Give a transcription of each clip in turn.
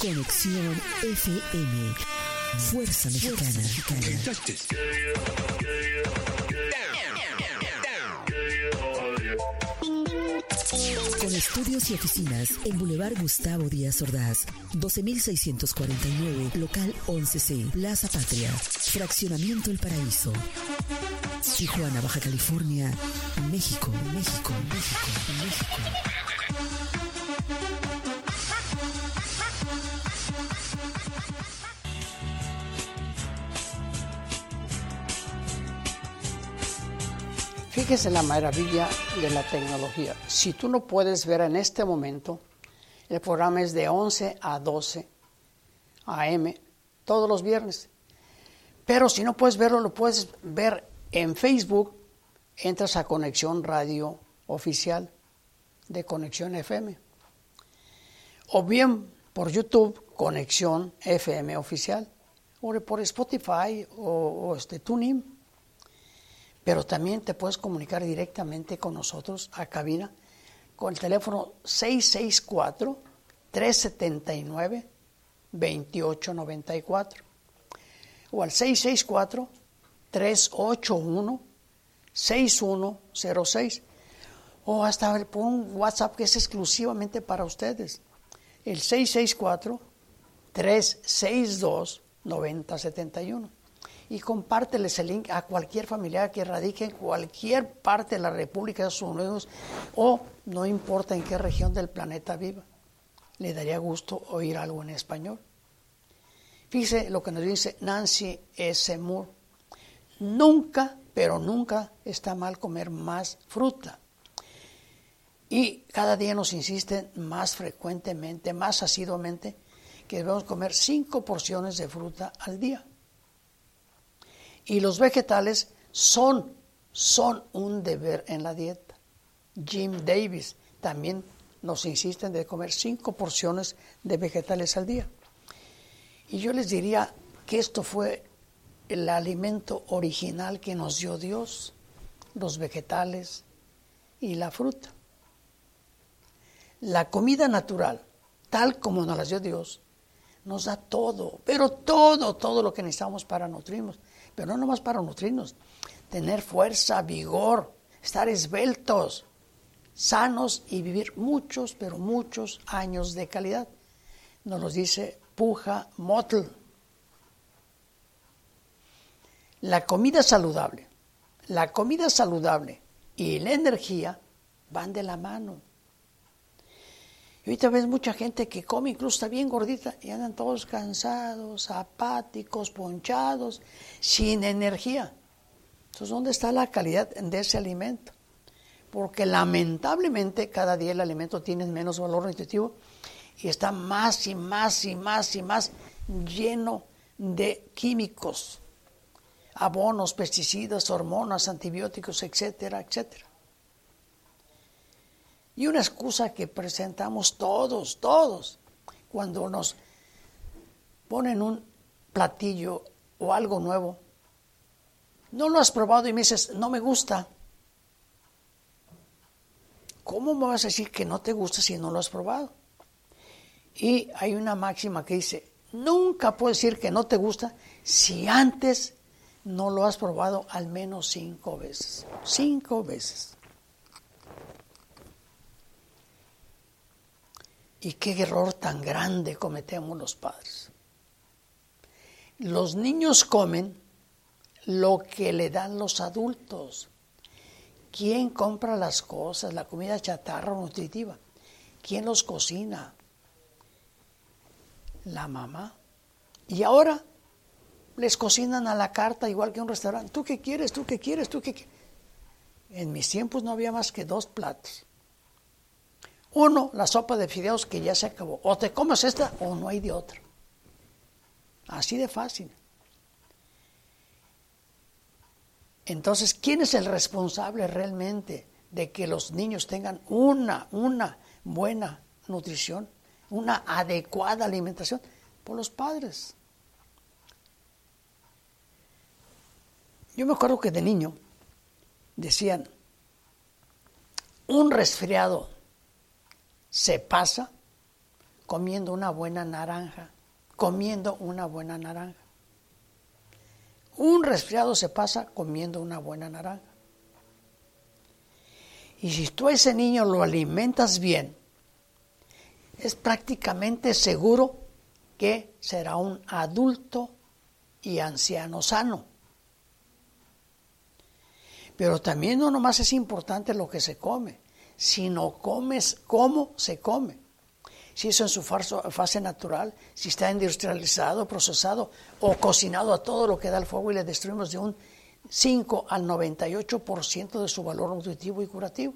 Conexión FM. Fuerza Mexicana. Con estudios y oficinas en Boulevard Gustavo Díaz Ordaz, 12649, local 11C, Plaza Patria, Fraccionamiento El Paraíso. Tijuana, Baja California, México, México, México, México. Fíjese la maravilla de la tecnología. Si tú no puedes ver en este momento, el programa es de 11 a 12 AM todos los viernes. Pero si no puedes verlo, lo puedes ver en Facebook. Entras a Conexión Radio Oficial de Conexión FM. O bien por YouTube, Conexión FM Oficial. O por Spotify o, o este TuneIn pero también te puedes comunicar directamente con nosotros a cabina con el teléfono 664-379-2894 o al 664-381-6106 o hasta un WhatsApp que es exclusivamente para ustedes, el 664-362-9071 y compárteles el link a cualquier familiar que radique en cualquier parte de la República de Estados Unidos o no importa en qué región del planeta viva. Le daría gusto oír algo en español. Fíjese lo que nos dice Nancy S. Moore. Nunca, pero nunca está mal comer más fruta. Y cada día nos insisten más frecuentemente, más asiduamente, que debemos comer cinco porciones de fruta al día. Y los vegetales son, son un deber en la dieta. Jim Davis también nos insiste de comer cinco porciones de vegetales al día. Y yo les diría que esto fue el alimento original que nos dio Dios, los vegetales y la fruta. La comida natural, tal como nos la dio Dios, nos da todo, pero todo, todo lo que necesitamos para nutrirnos pero no nomás para nutrirnos, tener fuerza, vigor, estar esbeltos, sanos y vivir muchos, pero muchos años de calidad. Nos lo dice Puja Motl. La comida saludable, la comida saludable y la energía van de la mano. Y ahorita ves mucha gente que come, incluso está bien gordita, y andan todos cansados, apáticos, ponchados, sin energía. Entonces, ¿dónde está la calidad de ese alimento? Porque lamentablemente cada día el alimento tiene menos valor nutritivo y está más y más y más y más lleno de químicos, abonos, pesticidas, hormonas, antibióticos, etcétera, etcétera. Y una excusa que presentamos todos, todos, cuando nos ponen un platillo o algo nuevo. No lo has probado y me dices, no me gusta. ¿Cómo me vas a decir que no te gusta si no lo has probado? Y hay una máxima que dice, nunca puedes decir que no te gusta si antes no lo has probado al menos cinco veces. Cinco veces. Y qué error tan grande cometemos los padres. Los niños comen lo que le dan los adultos. ¿Quién compra las cosas, la comida chatarra o nutritiva? ¿Quién los cocina? La mamá. Y ahora les cocinan a la carta igual que un restaurante. ¿Tú qué quieres? ¿Tú qué quieres? ¿Tú qué quieres? En mis tiempos no había más que dos platos. Uno, la sopa de fideos que ya se acabó. O te comes esta o no hay de otra. Así de fácil. Entonces, ¿quién es el responsable realmente de que los niños tengan una, una buena nutrición, una adecuada alimentación? Por los padres. Yo me acuerdo que de niño decían, un resfriado se pasa comiendo una buena naranja, comiendo una buena naranja. Un resfriado se pasa comiendo una buena naranja. Y si tú a ese niño lo alimentas bien, es prácticamente seguro que será un adulto y anciano sano. Pero también no nomás es importante lo que se come, sino comes cómo se come. Si eso en su fase natural, si está industrializado, procesado o cocinado a todo lo que da el fuego y le destruimos de un 5 al 98% de su valor nutritivo y curativo.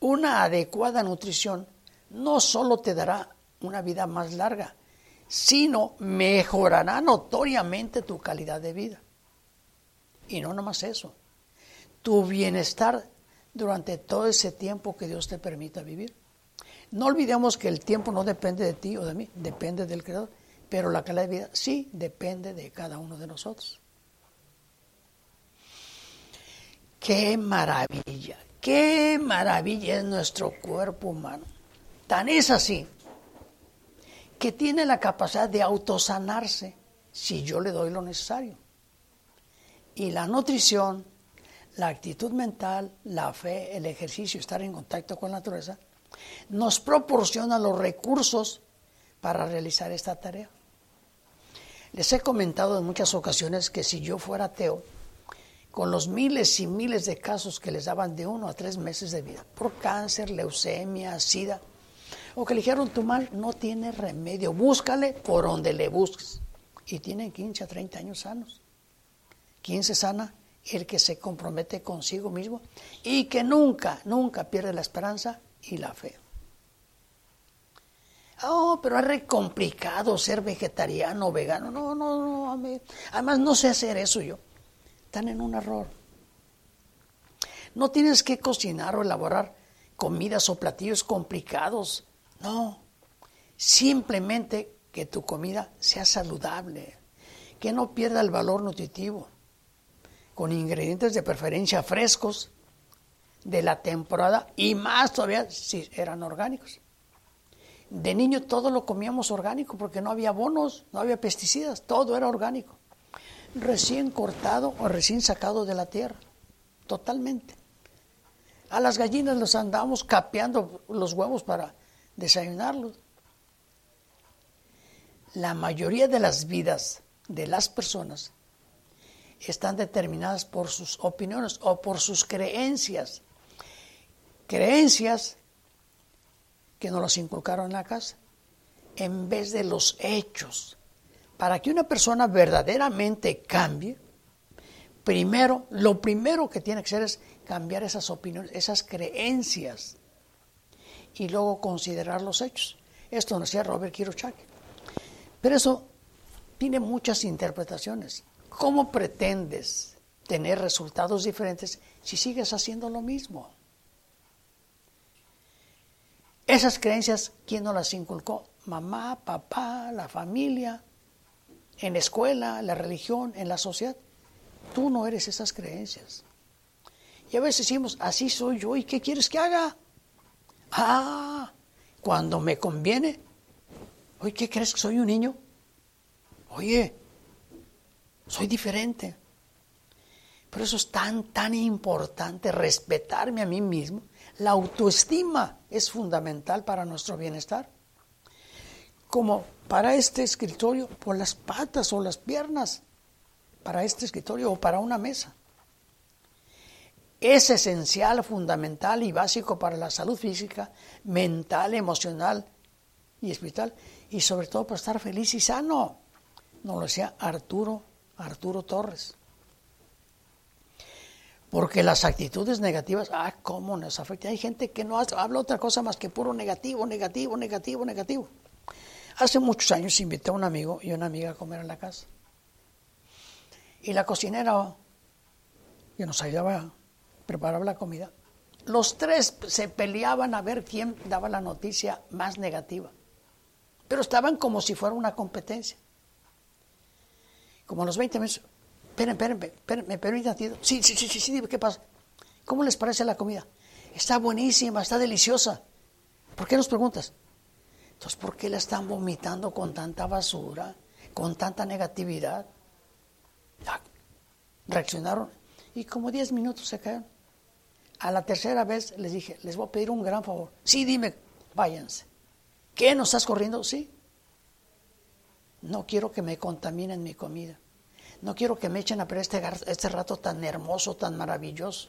Una adecuada nutrición no solo te dará una vida más larga, sino mejorará notoriamente tu calidad de vida. Y no nomás eso, tu bienestar durante todo ese tiempo que Dios te permita vivir. No olvidemos que el tiempo no depende de ti o de mí, depende del Creador, pero la calidad de vida sí depende de cada uno de nosotros. Qué maravilla, qué maravilla es nuestro cuerpo humano. Tan es así que tiene la capacidad de autosanarse si yo le doy lo necesario. Y la nutrición, la actitud mental, la fe, el ejercicio, estar en contacto con la naturaleza, nos proporciona los recursos para realizar esta tarea. Les he comentado en muchas ocasiones que si yo fuera ateo, con los miles y miles de casos que les daban de uno a tres meses de vida, por cáncer, leucemia, sida, o que le dijeron tu mal no tiene remedio, búscale por donde le busques. Y tienen 15 a 30 años sanos. 15 sana el que se compromete consigo mismo y que nunca, nunca pierde la esperanza y la fe. Oh, pero es re complicado ser vegetariano vegano. No, no, no. Además, no sé hacer eso yo. Están en un error. No tienes que cocinar o elaborar comidas o platillos complicados. No. Simplemente que tu comida sea saludable, que no pierda el valor nutritivo con ingredientes de preferencia frescos de la temporada y más todavía si eran orgánicos. De niño todo lo comíamos orgánico porque no había bonos, no había pesticidas, todo era orgánico. Recién cortado o recién sacado de la tierra, totalmente. A las gallinas los andábamos capeando los huevos para desayunarlos. La mayoría de las vidas de las personas están determinadas por sus opiniones o por sus creencias. Creencias que nos las inculcaron en la casa, en vez de los hechos. Para que una persona verdaderamente cambie, primero, lo primero que tiene que hacer es cambiar esas opiniones, esas creencias, y luego considerar los hechos. Esto nos decía Robert Kiyosaki. Pero eso tiene muchas interpretaciones. ¿Cómo pretendes tener resultados diferentes si sigues haciendo lo mismo? Esas creencias, ¿quién nos las inculcó? Mamá, papá, la familia, en la escuela, la religión, en la sociedad. Tú no eres esas creencias. Y a veces decimos, así soy yo, ¿y qué quieres que haga? Ah, cuando me conviene. Oye, ¿qué crees que soy un niño? Oye, soy diferente. Por eso es tan, tan importante respetarme a mí mismo. La autoestima es fundamental para nuestro bienestar. Como para este escritorio, por las patas o las piernas, para este escritorio o para una mesa. Es esencial, fundamental y básico para la salud física, mental, emocional y espiritual, y sobre todo para estar feliz y sano. Nos lo decía Arturo Arturo Torres. Porque las actitudes negativas, ah, cómo nos afecta. Hay gente que no habla otra cosa más que puro negativo, negativo, negativo, negativo. Hace muchos años invité a un amigo y una amiga a comer en la casa. Y la cocinera que nos ayudaba, preparaba la comida. Los tres se peleaban a ver quién daba la noticia más negativa. Pero estaban como si fuera una competencia. Como a los 20 minutos, esperen, esperen, esperen, me permiten Sí, sí, sí, sí, sí, ¿qué pasa? ¿Cómo les parece la comida? Está buenísima, está deliciosa. ¿Por qué nos preguntas? Entonces, ¿por qué la están vomitando con tanta basura, con tanta negatividad? reaccionaron y como 10 minutos se cayeron. A la tercera vez les dije, les voy a pedir un gran favor. Sí, dime, váyanse. ¿Qué? ¿No estás corriendo? Sí. No quiero que me contaminen mi comida. No quiero que me echen a perder este, este rato tan hermoso, tan maravilloso.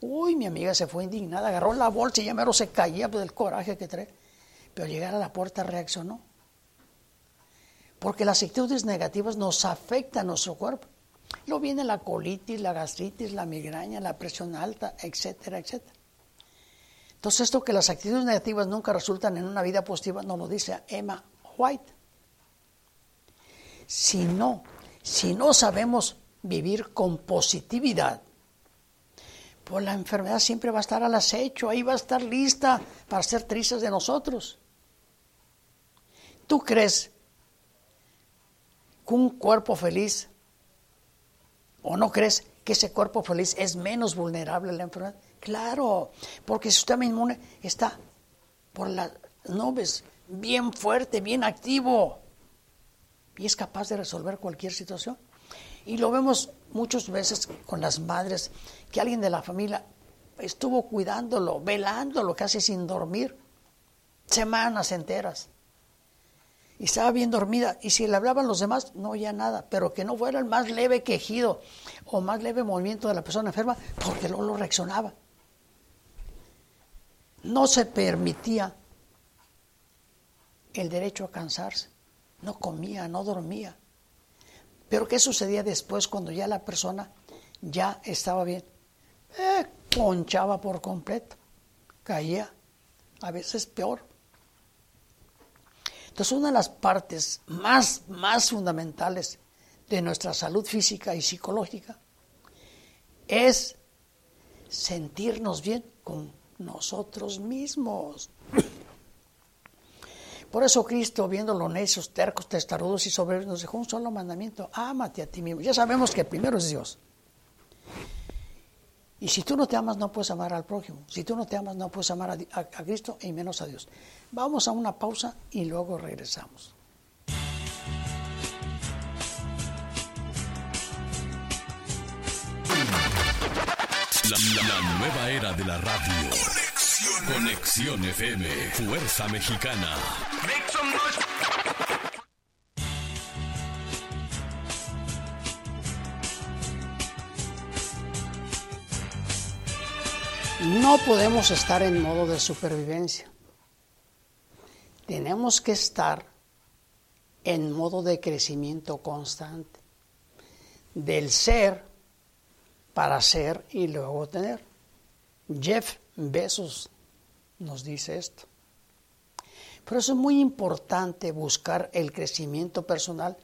Uy, mi amiga se fue indignada, agarró la bolsa y ya mero se caía del coraje que trae. Pero al llegar a la puerta reaccionó. Porque las actitudes negativas nos afectan a nuestro cuerpo. Luego viene la colitis, la gastritis, la migraña, la presión alta, etcétera, etcétera. Entonces esto que las actitudes negativas nunca resultan en una vida positiva, nos lo dice Emma White. Si no, si no sabemos vivir con positividad, pues la enfermedad siempre va a estar al acecho, ahí va a estar lista para ser tristes de nosotros. ¿Tú crees que un cuerpo feliz ¿O no crees que ese cuerpo feliz es menos vulnerable a la enfermedad? Claro, porque su sistema inmune está por las nubes, bien fuerte, bien activo, y es capaz de resolver cualquier situación. Y lo vemos muchas veces con las madres, que alguien de la familia estuvo cuidándolo, velándolo casi sin dormir, semanas enteras y estaba bien dormida. Y si le hablaban los demás, no oía nada, pero que no fuera el más leve quejido o más leve movimiento de la persona enferma, porque luego lo reaccionaba. No se permitía el derecho a cansarse. No comía, no dormía. Pero ¿qué sucedía después cuando ya la persona ya estaba bien? Eh, ponchaba por completo, caía, a veces peor. Entonces, una de las partes más, más fundamentales de nuestra salud física y psicológica es sentirnos bien con nosotros mismos. Por eso Cristo, viendo los necios, tercos, testarudos y soberbios, nos dejó un solo mandamiento, ámate a ti mismo. Ya sabemos que primero es Dios. Y si tú no te amas, no puedes amar al prójimo. Si tú no te amas, no puedes amar a, Cristo y menos a Dios. Vamos a una pausa y luego regresamos. La, nueva era de la radio. Conexión, FM. Fuerza Mexicana. No podemos estar en modo de supervivencia. Tenemos que estar en modo de crecimiento constante. Del ser para ser y luego tener. Jeff Bezos nos dice esto. Por eso es muy importante buscar el crecimiento personal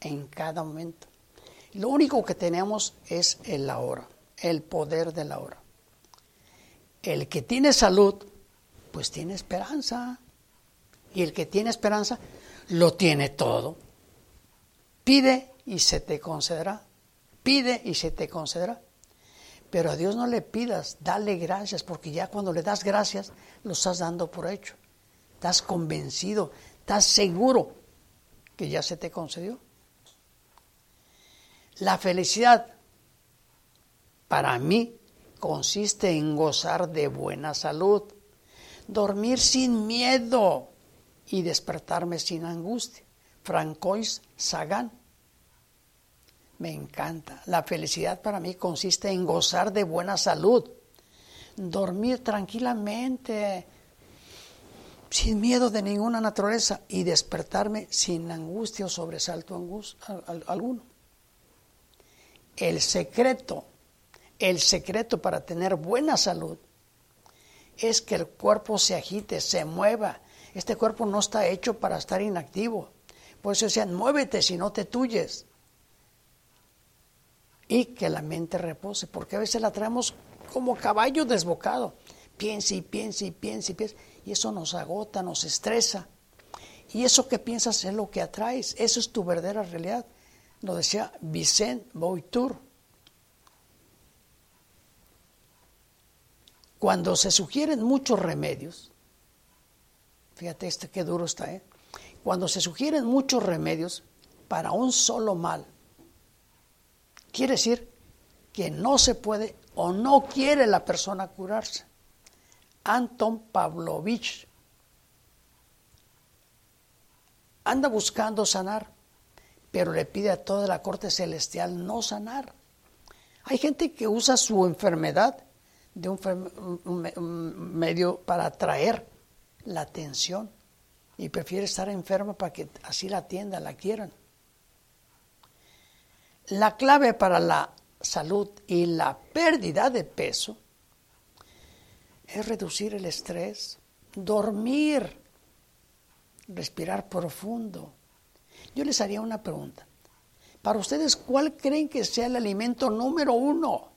en cada momento. Lo único que tenemos es el ahora, el poder del ahora. El que tiene salud, pues tiene esperanza. Y el que tiene esperanza, lo tiene todo. Pide y se te concederá. Pide y se te concederá. Pero a Dios no le pidas, dale gracias, porque ya cuando le das gracias, lo estás dando por hecho. Estás convencido, estás seguro que ya se te concedió. La felicidad, para mí, consiste en gozar de buena salud, dormir sin miedo y despertarme sin angustia. Francois Sagan. Me encanta. La felicidad para mí consiste en gozar de buena salud, dormir tranquilamente, sin miedo de ninguna naturaleza y despertarme sin angustia o sobresalto alguno. El secreto el secreto para tener buena salud es que el cuerpo se agite, se mueva. Este cuerpo no está hecho para estar inactivo. Por eso decían, muévete si no te tuyes. Y que la mente repose, porque a veces la traemos como caballo desbocado. Piensa y piensa y piensa y piensa. Y eso nos agota, nos estresa. Y eso que piensas es lo que atraes. Eso es tu verdadera realidad. Lo decía Vicente Boitur. Cuando se sugieren muchos remedios, fíjate este qué duro está, ¿eh? Cuando se sugieren muchos remedios para un solo mal, quiere decir que no se puede o no quiere la persona curarse. Anton Pavlovich anda buscando sanar, pero le pide a toda la corte celestial no sanar. Hay gente que usa su enfermedad de un, medio para atraer la atención y prefiere estar enferma para que así la atiendan, la quieran. La clave para la salud y la pérdida de peso es reducir el estrés, dormir, respirar profundo. Yo les haría una pregunta. Para ustedes, ¿cuál creen que sea el alimento número uno?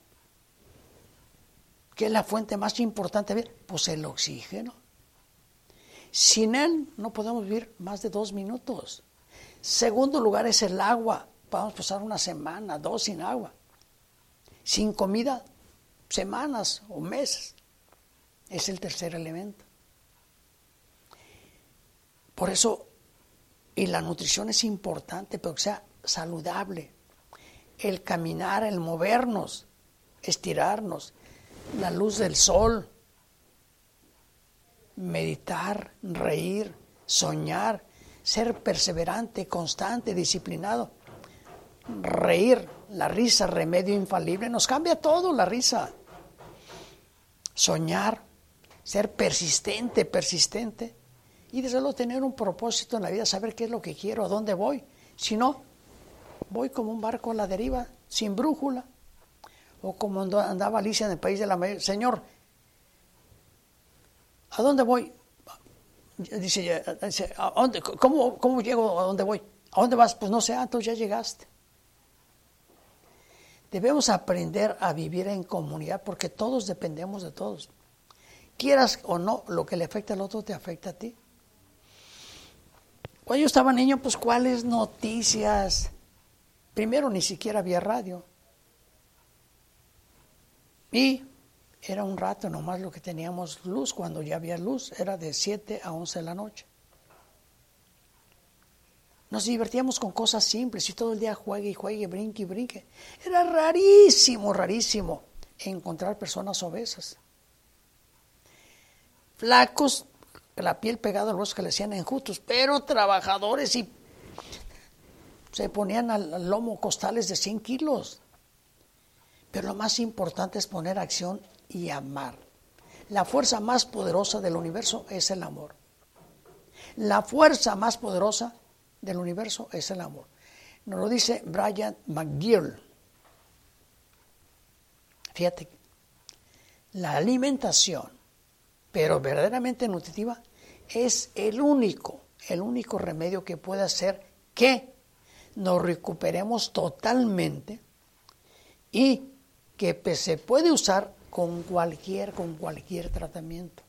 ¿Qué es la fuente más importante? Pues el oxígeno. Sin él no podemos vivir más de dos minutos. Segundo lugar es el agua. Podemos pasar una semana, dos sin agua. Sin comida, semanas o meses. Es el tercer elemento. Por eso, y la nutrición es importante, pero que sea saludable. El caminar, el movernos, estirarnos, la luz del sol, meditar, reír, soñar, ser perseverante, constante, disciplinado. Reír, la risa, remedio infalible, nos cambia todo la risa. Soñar, ser persistente, persistente. Y desde luego tener un propósito en la vida, saber qué es lo que quiero, a dónde voy. Si no, voy como un barco a la deriva, sin brújula. O como andaba Alicia en el país de la Señor, ¿A dónde voy? Dice, ¿a dónde, cómo, ¿cómo llego a dónde voy? ¿A dónde vas? Pues no sé, ah, tú ya llegaste. Debemos aprender a vivir en comunidad porque todos dependemos de todos. Quieras o no, lo que le afecta al otro te afecta a ti. Cuando yo estaba niño, pues cuáles noticias. Primero ni siquiera había radio. Y era un rato nomás lo que teníamos luz, cuando ya había luz, era de 7 a 11 de la noche. Nos divertíamos con cosas simples y todo el día juegue y juegue, brinque y brinque. Era rarísimo, rarísimo encontrar personas obesas. Flacos, la piel pegada a los que le hacían enjutos, pero trabajadores y se ponían al lomo costales de 100 kilos. Pero lo más importante es poner acción y amar. La fuerza más poderosa del universo es el amor. La fuerza más poderosa del universo es el amor. Nos lo dice Brian McGill. Fíjate, la alimentación, pero verdaderamente nutritiva, es el único, el único remedio que puede hacer que nos recuperemos totalmente y que se puede usar con cualquier, con cualquier tratamiento.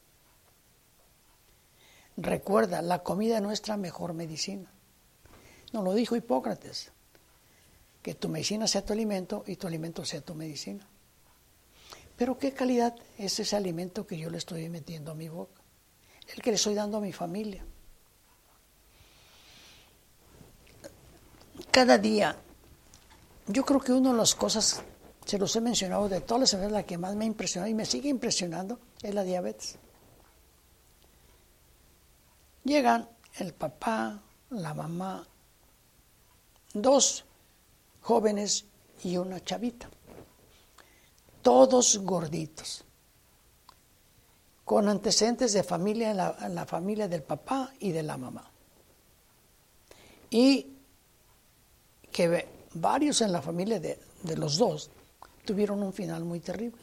Recuerda, la comida es nuestra mejor medicina. Nos lo dijo Hipócrates, que tu medicina sea tu alimento y tu alimento sea tu medicina. Pero ¿qué calidad es ese alimento que yo le estoy metiendo a mi boca? El que le estoy dando a mi familia. Cada día, yo creo que una de las cosas se los he mencionado de todas las enfermedades, la que más me ha impresionado y me sigue impresionando es la diabetes. Llegan el papá, la mamá, dos jóvenes y una chavita, todos gorditos, con antecedentes de familia la, la familia del papá y de la mamá. Y que varios en la familia de, de los dos tuvieron un final muy terrible.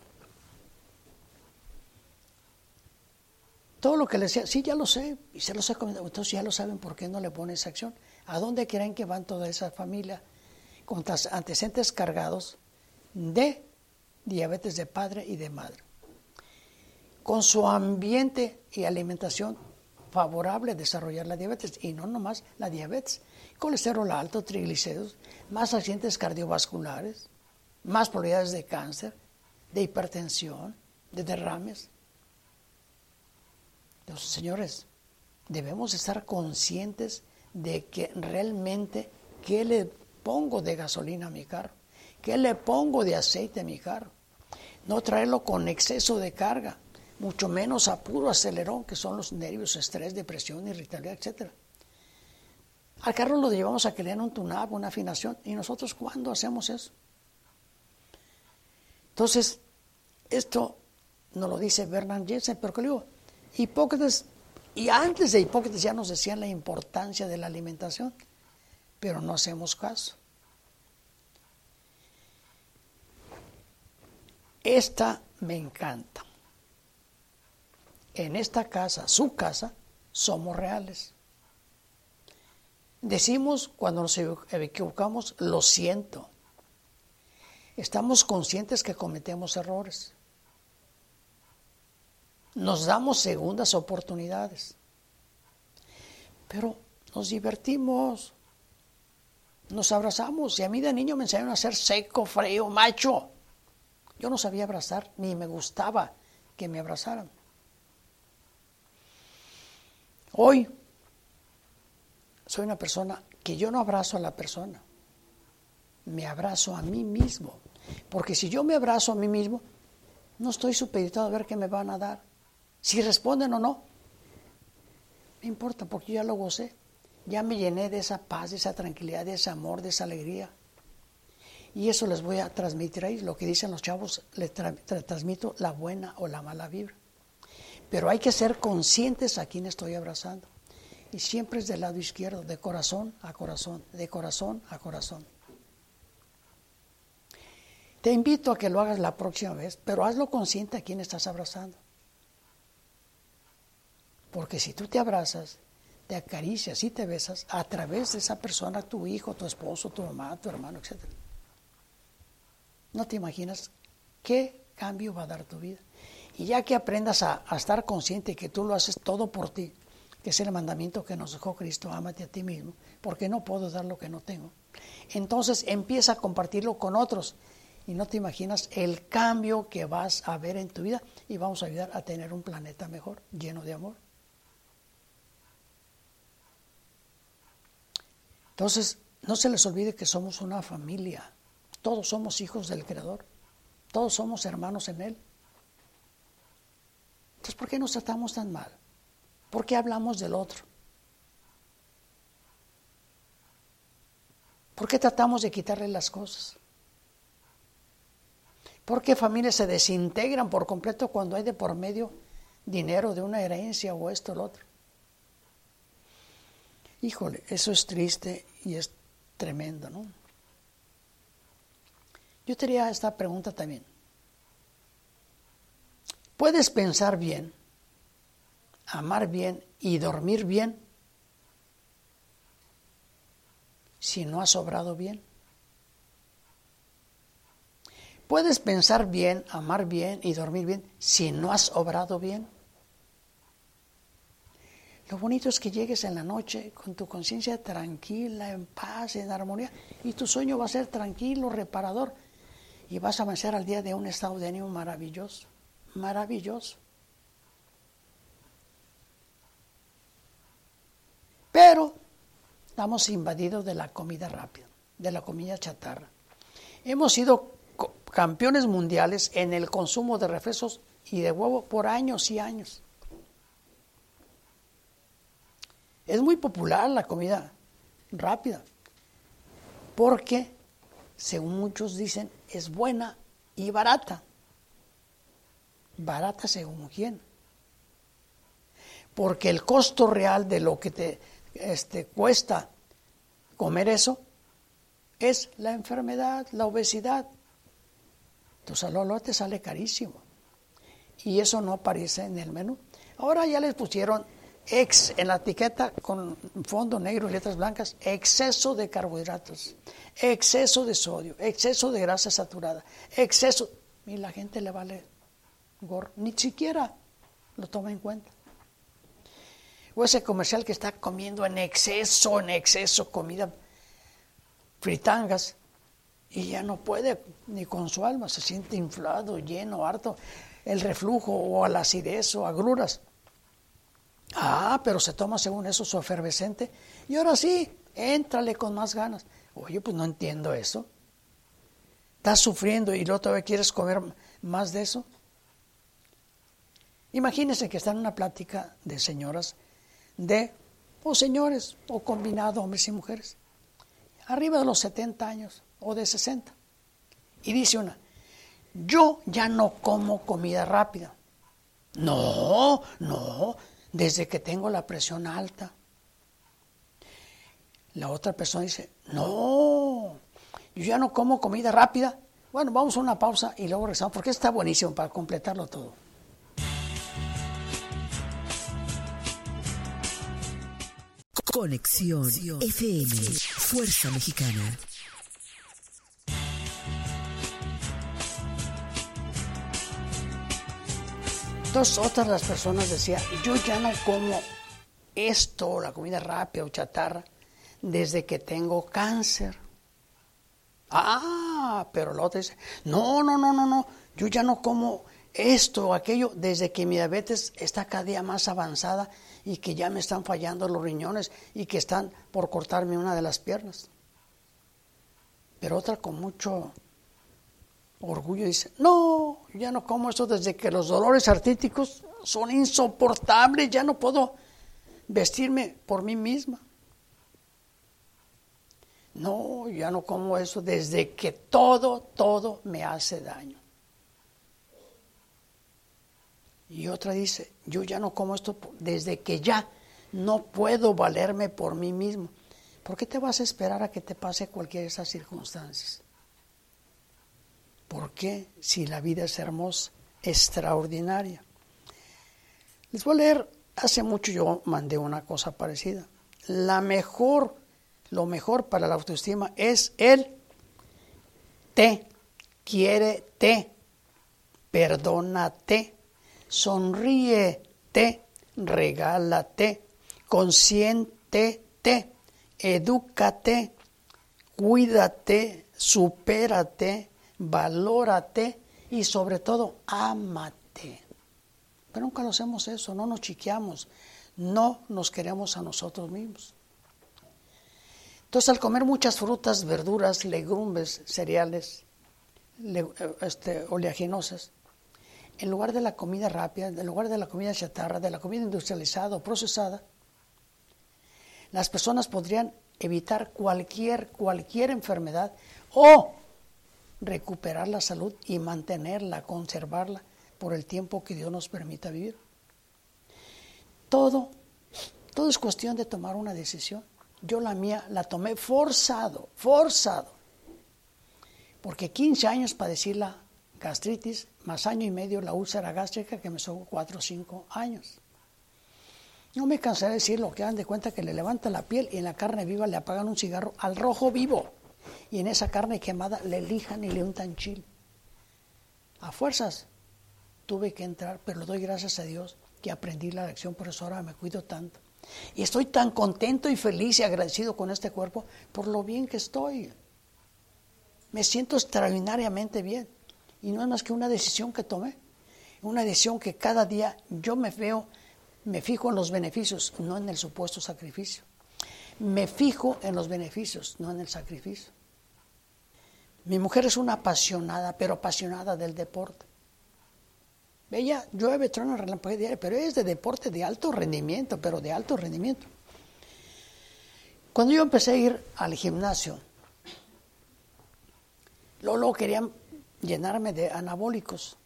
Todo lo que les decía, sí, ya lo sé, y se los he comentado, entonces ya lo saben por qué no le ponen esa acción. ¿A dónde creen que van toda esa familia con antecedentes cargados de diabetes de padre y de madre? Con su ambiente y alimentación favorable desarrollar la diabetes, y no nomás la diabetes, colesterol alto, triglicéridos, más accidentes cardiovasculares, más probabilidades de cáncer, de hipertensión, de derrames. Los señores, debemos estar conscientes de que realmente, ¿qué le pongo de gasolina a mi carro? ¿Qué le pongo de aceite a mi carro? No traerlo con exceso de carga, mucho menos a puro acelerón, que son los nervios, estrés, depresión, irritabilidad, etc. Al carro lo llevamos a que le den un tunab, una afinación, y nosotros ¿cuándo hacemos eso? Entonces, esto nos lo dice Bernard Jensen, pero que digo, Hipócrates, y antes de Hipócrates ya nos decían la importancia de la alimentación, pero no hacemos caso. Esta me encanta. En esta casa, su casa, somos reales. Decimos cuando nos equivocamos, lo siento. Estamos conscientes que cometemos errores. Nos damos segundas oportunidades. Pero nos divertimos, nos abrazamos. Y a mí de niño me enseñaron a ser seco, frío, macho. Yo no sabía abrazar, ni me gustaba que me abrazaran. Hoy soy una persona que yo no abrazo a la persona, me abrazo a mí mismo. Porque si yo me abrazo a mí mismo, no estoy supeditado a ver qué me van a dar. Si responden o no, me importa porque yo ya lo gocé. Ya me llené de esa paz, de esa tranquilidad, de ese amor, de esa alegría. Y eso les voy a transmitir ahí. Lo que dicen los chavos, les transmito la buena o la mala vibra. Pero hay que ser conscientes a quién estoy abrazando. Y siempre es del lado izquierdo, de corazón a corazón, de corazón a corazón. Te invito a que lo hagas la próxima vez, pero hazlo consciente a quién estás abrazando. Porque si tú te abrazas, te acaricias y te besas a través de esa persona, tu hijo, tu esposo, tu mamá, tu hermano, etc. No te imaginas qué cambio va a dar tu vida. Y ya que aprendas a, estar consciente que tú lo haces todo por ti, que es el mandamiento que nos dejó Cristo, ámate a ti mismo, porque no puedo dar lo que no tengo. Entonces empieza a compartirlo con otros y no te imaginas el cambio que vas a ver en tu vida y vamos a ayudar a tener un planeta mejor, lleno de amor. Entonces, no se les olvide que somos una familia. Todos somos hijos del Creador. Todos somos hermanos en Él. Entonces, ¿por qué nos tratamos tan mal? ¿Por qué hablamos del otro? ¿Por qué tratamos de quitarle las cosas? ¿Por qué familias se desintegran por completo cuando hay de por medio dinero de una herencia o esto o lo otro? Híjole, eso es triste y es tremendo, ¿no? Yo te haría esta pregunta también. ¿Puedes pensar bien, amar bien y dormir bien si no has obrado bien? ¿Puedes pensar bien, amar bien y dormir bien si no has obrado bien? Lo bonito es que llegues en la noche con tu conciencia tranquila, en paz, en armonía, y tu sueño va a ser tranquilo, reparador, y vas a avanzar al día de un estado de ánimo maravilloso, maravilloso. Pero estamos invadidos de la comida rápida, de la comida chatarra. Hemos sido campeones mundiales en el consumo de refrescos y de huevo por años y años. Es muy popular la comida rápida, porque, según muchos dicen, es buena y barata. Barata según quién. Porque el costo real de lo que te este, cuesta comer eso es la enfermedad, la obesidad. Tu salud te sale carísimo. Y eso no aparece en el menú. Ahora ya les pusieron ex en la etiqueta con fondo negro y letras blancas, exceso de carbohidratos, exceso de sodio, exceso de grasa saturada, exceso. Y la gente le vale gorro, ni siquiera lo toma en cuenta. O ese comercial que está comiendo en exceso, en exceso comida, fritangas, y ya no puede ni con su alma, se siente inflado, lleno, harto, el reflujo o a la acidez o agruras Ah, pero se toma según eso su efervescente. Y ahora sí, éntrale con más ganas. Oye, pues no entiendo eso. Estás sufriendo y luego todavía quieres comer más de eso. Imagínense que está en una plática de señoras, de, o señores, o combinado, hombres y mujeres, arriba de los 70 años o de 60. Y dice una, yo ya no como comida rápida. No, no, desde que tengo la presión alta. La otra persona dice, no, yo ya no como comida rápida. Bueno, vamos a una pausa y luego regresamos, porque está buenísimo para completarlo todo. Conexión FM, Fuerza Mexicana. Entonces otras las personas decían, yo ya no como esto, la comida rápida o chatarra, desde que tengo cáncer. Ah, pero la otra dice, no, no, no, no, no, yo ya no como esto o aquello desde que mi diabetes está cada día más avanzada y que ya me están fallando los riñones y que están por cortarme una de las piernas. Pero otra con mucho orgullo dice, no, ya no como esto desde que los dolores artísticos son insoportables, ya no puedo vestirme por mí misma. No, ya no como eso desde que todo, todo me hace daño. Y otra dice, yo ya no como esto desde que ya no puedo valerme por mí mismo. ¿Por qué te vas a esperar a que te pase cualquiera de esas circunstancias? ¿Por qué si la vida es hermosa, extraordinaria? Les voy a leer, hace mucho yo mandé una cosa parecida. La mejor, lo mejor para la autoestima es el te, quiérete, perdónate, sonríete, regálate, consiéntete, edúcate, cuídate, supérate, valórate y sobre todo ámate. Pero nunca lo hacemos eso, no nos chiqueamos, no nos queremos a nosotros mismos. Entonces al comer muchas frutas, verduras, legumbres, cereales, este, oleaginosas, en lugar de la comida rápida, en lugar de la comida chatarra, de la comida industrializada o procesada, las personas podrían evitar cualquier, cualquier enfermedad o recuperar la salud y mantenerla, conservarla por el tiempo que Dios nos permita vivir. Todo, todo es cuestión de tomar una decisión. Yo la mía la tomé forzado, forzado. Porque 15 años padecí la gastritis, más año y medio la úlcera gástrica que me son 4 o 5 años. No me cansaré de decir lo que dan de cuenta que le levanta la piel y en la carne viva le apagan un cigarro al rojo vivo y en esa carne quemada le lijan y le untan chile. A fuerzas tuve que entrar, pero le doy gracias a Dios que aprendí la lección, por eso ahora me cuido tanto. Y estoy tan contento y feliz y agradecido con este cuerpo por lo bien que estoy. Me siento extraordinariamente bien. Y no es más que una decisión que tomé. Una decisión que cada día yo me veo, me fijo en los beneficios, no en el supuesto sacrificio. Me fijo en los beneficios, no en el sacrificio. Mi mujer es una apasionada, pero apasionada del deporte. Ella llueve, truena, diario, pero es de deporte de alto rendimiento, pero de alto rendimiento. Cuando yo empecé a ir al gimnasio, luego querían llenarme de anabólicos.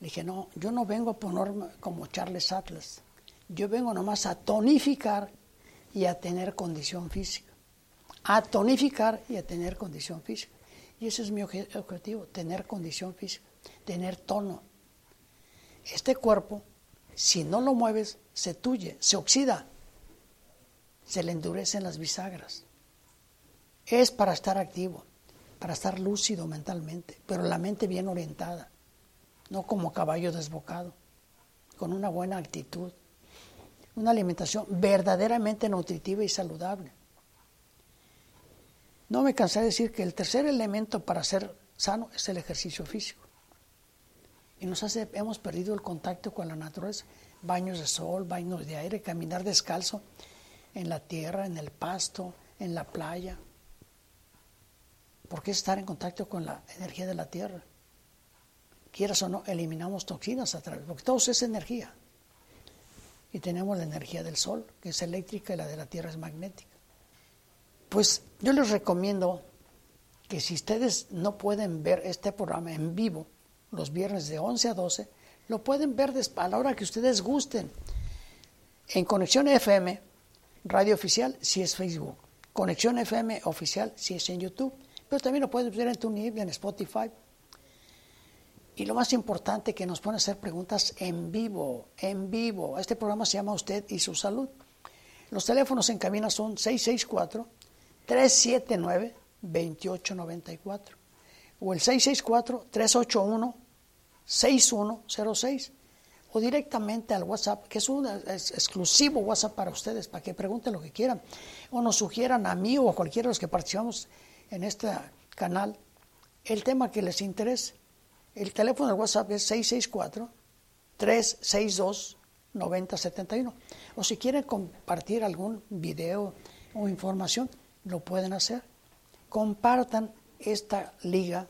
Le dije, no, yo no vengo a ponerme como Charles Atlas. Yo vengo nomás a tonificar y a tener condición física. A tonificar y a tener condición física. Y ese es mi objetivo, tener condición física, tener tono. Este cuerpo, si no lo mueves, se tuye, se oxida, se le endurecen las bisagras. Es para estar activo, para estar lúcido mentalmente, pero la mente bien orientada, no como caballo desbocado, con una buena actitud, una alimentación verdaderamente nutritiva y saludable. No me cansé de decir que el tercer elemento para ser sano es el ejercicio físico. Y nos hemos perdido el contacto con la naturaleza. baños de sol, baños de aire, caminar descalzo en la tierra, en el pasto, en la playa. ¿Por qué estar en contacto con la energía de la tierra? Quieras o no, eliminamos toxinas a través, porque todo es energía. Y tenemos la energía del sol, que es eléctrica, y la de la tierra es magnética. Pues yo les recomiendo que si ustedes no pueden ver este programa en vivo, los viernes de 11 a 12, lo pueden ver a la hora que ustedes gusten. En Conexión FM, radio oficial, si es Facebook. Conexión FM oficial, si es en YouTube. Pero también lo pueden ver en TuneIn, en Spotify. Y lo más importante, que nos pueden hacer preguntas en vivo, en vivo. Este programa se llama Usted y su Salud. Los teléfonos en cabina son 664-379-2894 o el 664-381-6106 o directamente al WhatsApp, que es un exclusivo WhatsApp para ustedes, para que pregunten lo que quieran o nos sugieran a mí o a cualquiera de los que participamos en este canal el tema que les interese. El teléfono del WhatsApp es 664-362-9071. O si quieren compartir algún video o información, lo pueden hacer. Compartan esta liga.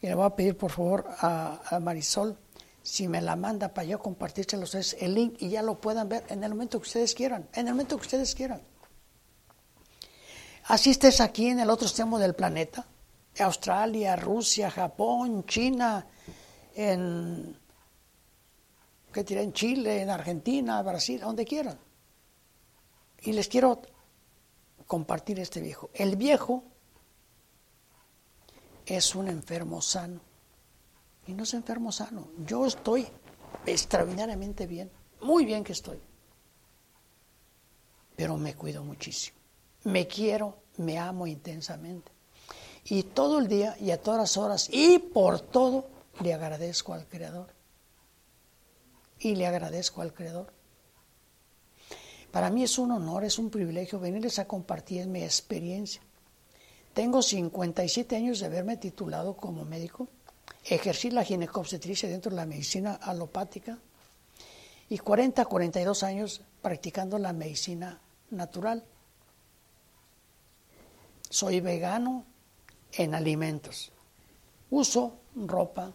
Y le voy a pedir por favor a, Marisol si me la manda para yo compartírselo ustedes el link y ya lo puedan ver en el momento que ustedes quieran, en el momento que ustedes quieran. Así estés aquí en el otro extremo del planeta, Australia, Rusia, Japón, China, en, ¿qué en Chile, en Argentina, Brasil, donde quieran. Y les quiero compartir este viejo. El viejo es un enfermo sano. Y no es enfermo sano. Yo estoy extraordinariamente bien, muy bien que estoy. Pero me cuido muchísimo. Me quiero, me amo intensamente. Y todo el día y a todas las horas y por todo le agradezco al Creador. Y le agradezco al Creador. Para mí es un honor, es un privilegio venirles a compartir mi experiencia. Tengo 57 años de haberme titulado como médico. Ejercí la ginecobstetricia dentro de la medicina alopática y 40, 42 años practicando la medicina natural. Soy vegano, en alimentos. Uso ropa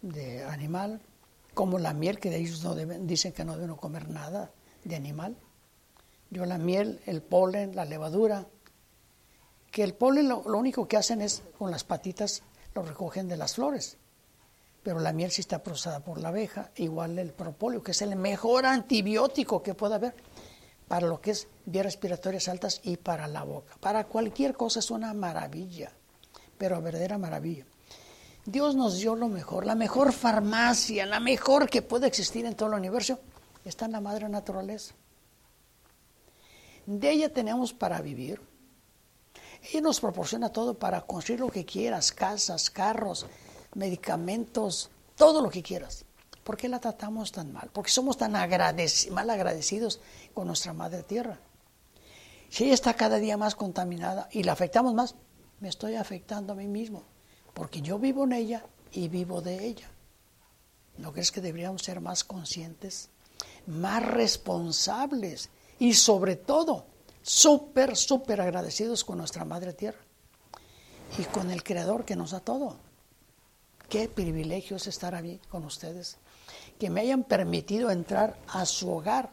de animal, como la miel, que de ellos dicen que no deben comer nada de animal. Yo la miel, el polen, la levadura, que el polen lo, único que hacen es con las patitas lo recogen de las flores, pero la miel sí está procesada por la abeja, igual el propóleo, que es el mejor antibiótico que pueda haber para lo que es vías respiratorias altas y para la boca. Para cualquier cosa es una maravilla pero verdadera maravilla. Dios nos dio lo mejor, la mejor farmacia, la mejor que puede existir en todo el universo, está en la madre naturaleza. De ella tenemos para vivir. Ella nos proporciona todo para construir lo que quieras, casas, carros, medicamentos, todo lo que quieras. ¿Por qué la tratamos tan mal? Porque somos tan mal agradecidos con nuestra madre tierra. Si ella está cada día más contaminada y la afectamos más, me estoy afectando a mí mismo, porque yo vivo en ella y vivo de ella. ¿No crees que deberíamos ser más conscientes, más responsables y sobre todo súper, súper agradecidos con nuestra Madre Tierra y con el Creador que nos da todo? Qué privilegio es estar aquí con ustedes, que me hayan permitido entrar a su hogar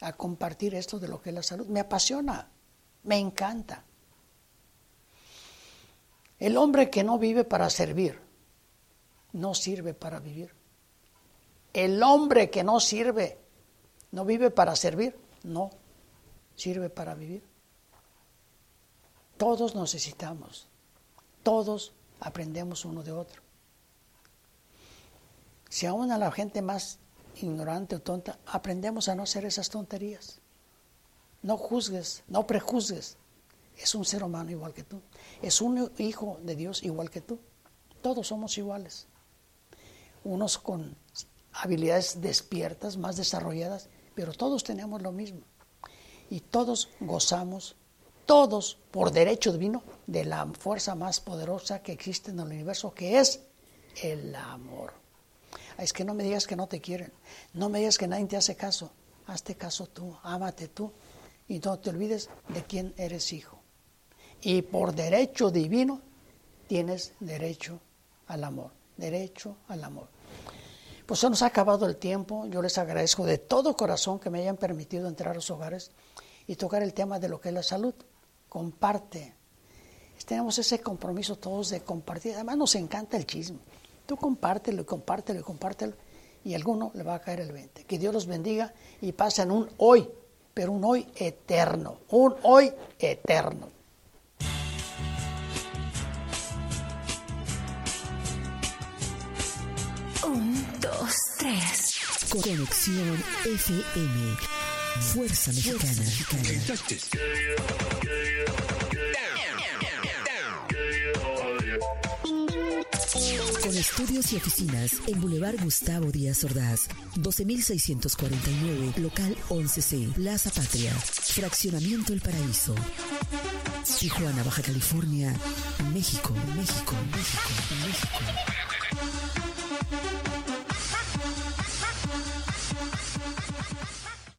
a compartir esto de lo que es la salud. Me apasiona, me encanta. El hombre que no vive para servir, no sirve para vivir. El hombre que no sirve, no vive para servir, no sirve para vivir. Todos necesitamos, todos aprendemos uno de otro. Si aún a la gente más ignorante o tonta, aprendemos a no hacer esas tonterías. No juzgues, no prejuzgues. Es un ser humano igual que tú es un hijo de Dios igual que tú. Todos somos iguales. Unos con habilidades despiertas, más desarrolladas, pero todos tenemos lo mismo. Y todos gozamos, todos por derecho divino, de la fuerza más poderosa que existe en el universo, que es el amor. Es que no me digas que no te quieren. No me digas que nadie te hace caso. Hazte caso tú, ámate tú. Y no te olvides de quién eres hijo. Y por derecho divino tienes derecho al amor. Derecho al amor. Pues se nos ha acabado el tiempo. Yo les agradezco de todo corazón que me hayan permitido entrar a los hogares y tocar el tema de lo que es la salud. Comparte. Tenemos ese compromiso todos de compartir. Además nos encanta el chisme. Tú compártelo y compártelo y compártelo y a alguno le va a caer el 20. Que Dios los bendiga y pasen un hoy, pero un hoy eterno. Un hoy eterno. Conexión FM. Fuerza Mexicana. Con estudios y oficinas en Boulevard Gustavo Díaz Ordaz, 12649, local 11C, Plaza Patria, Fraccionamiento El Paraíso. Tijuana, Baja California, México, México, México, México.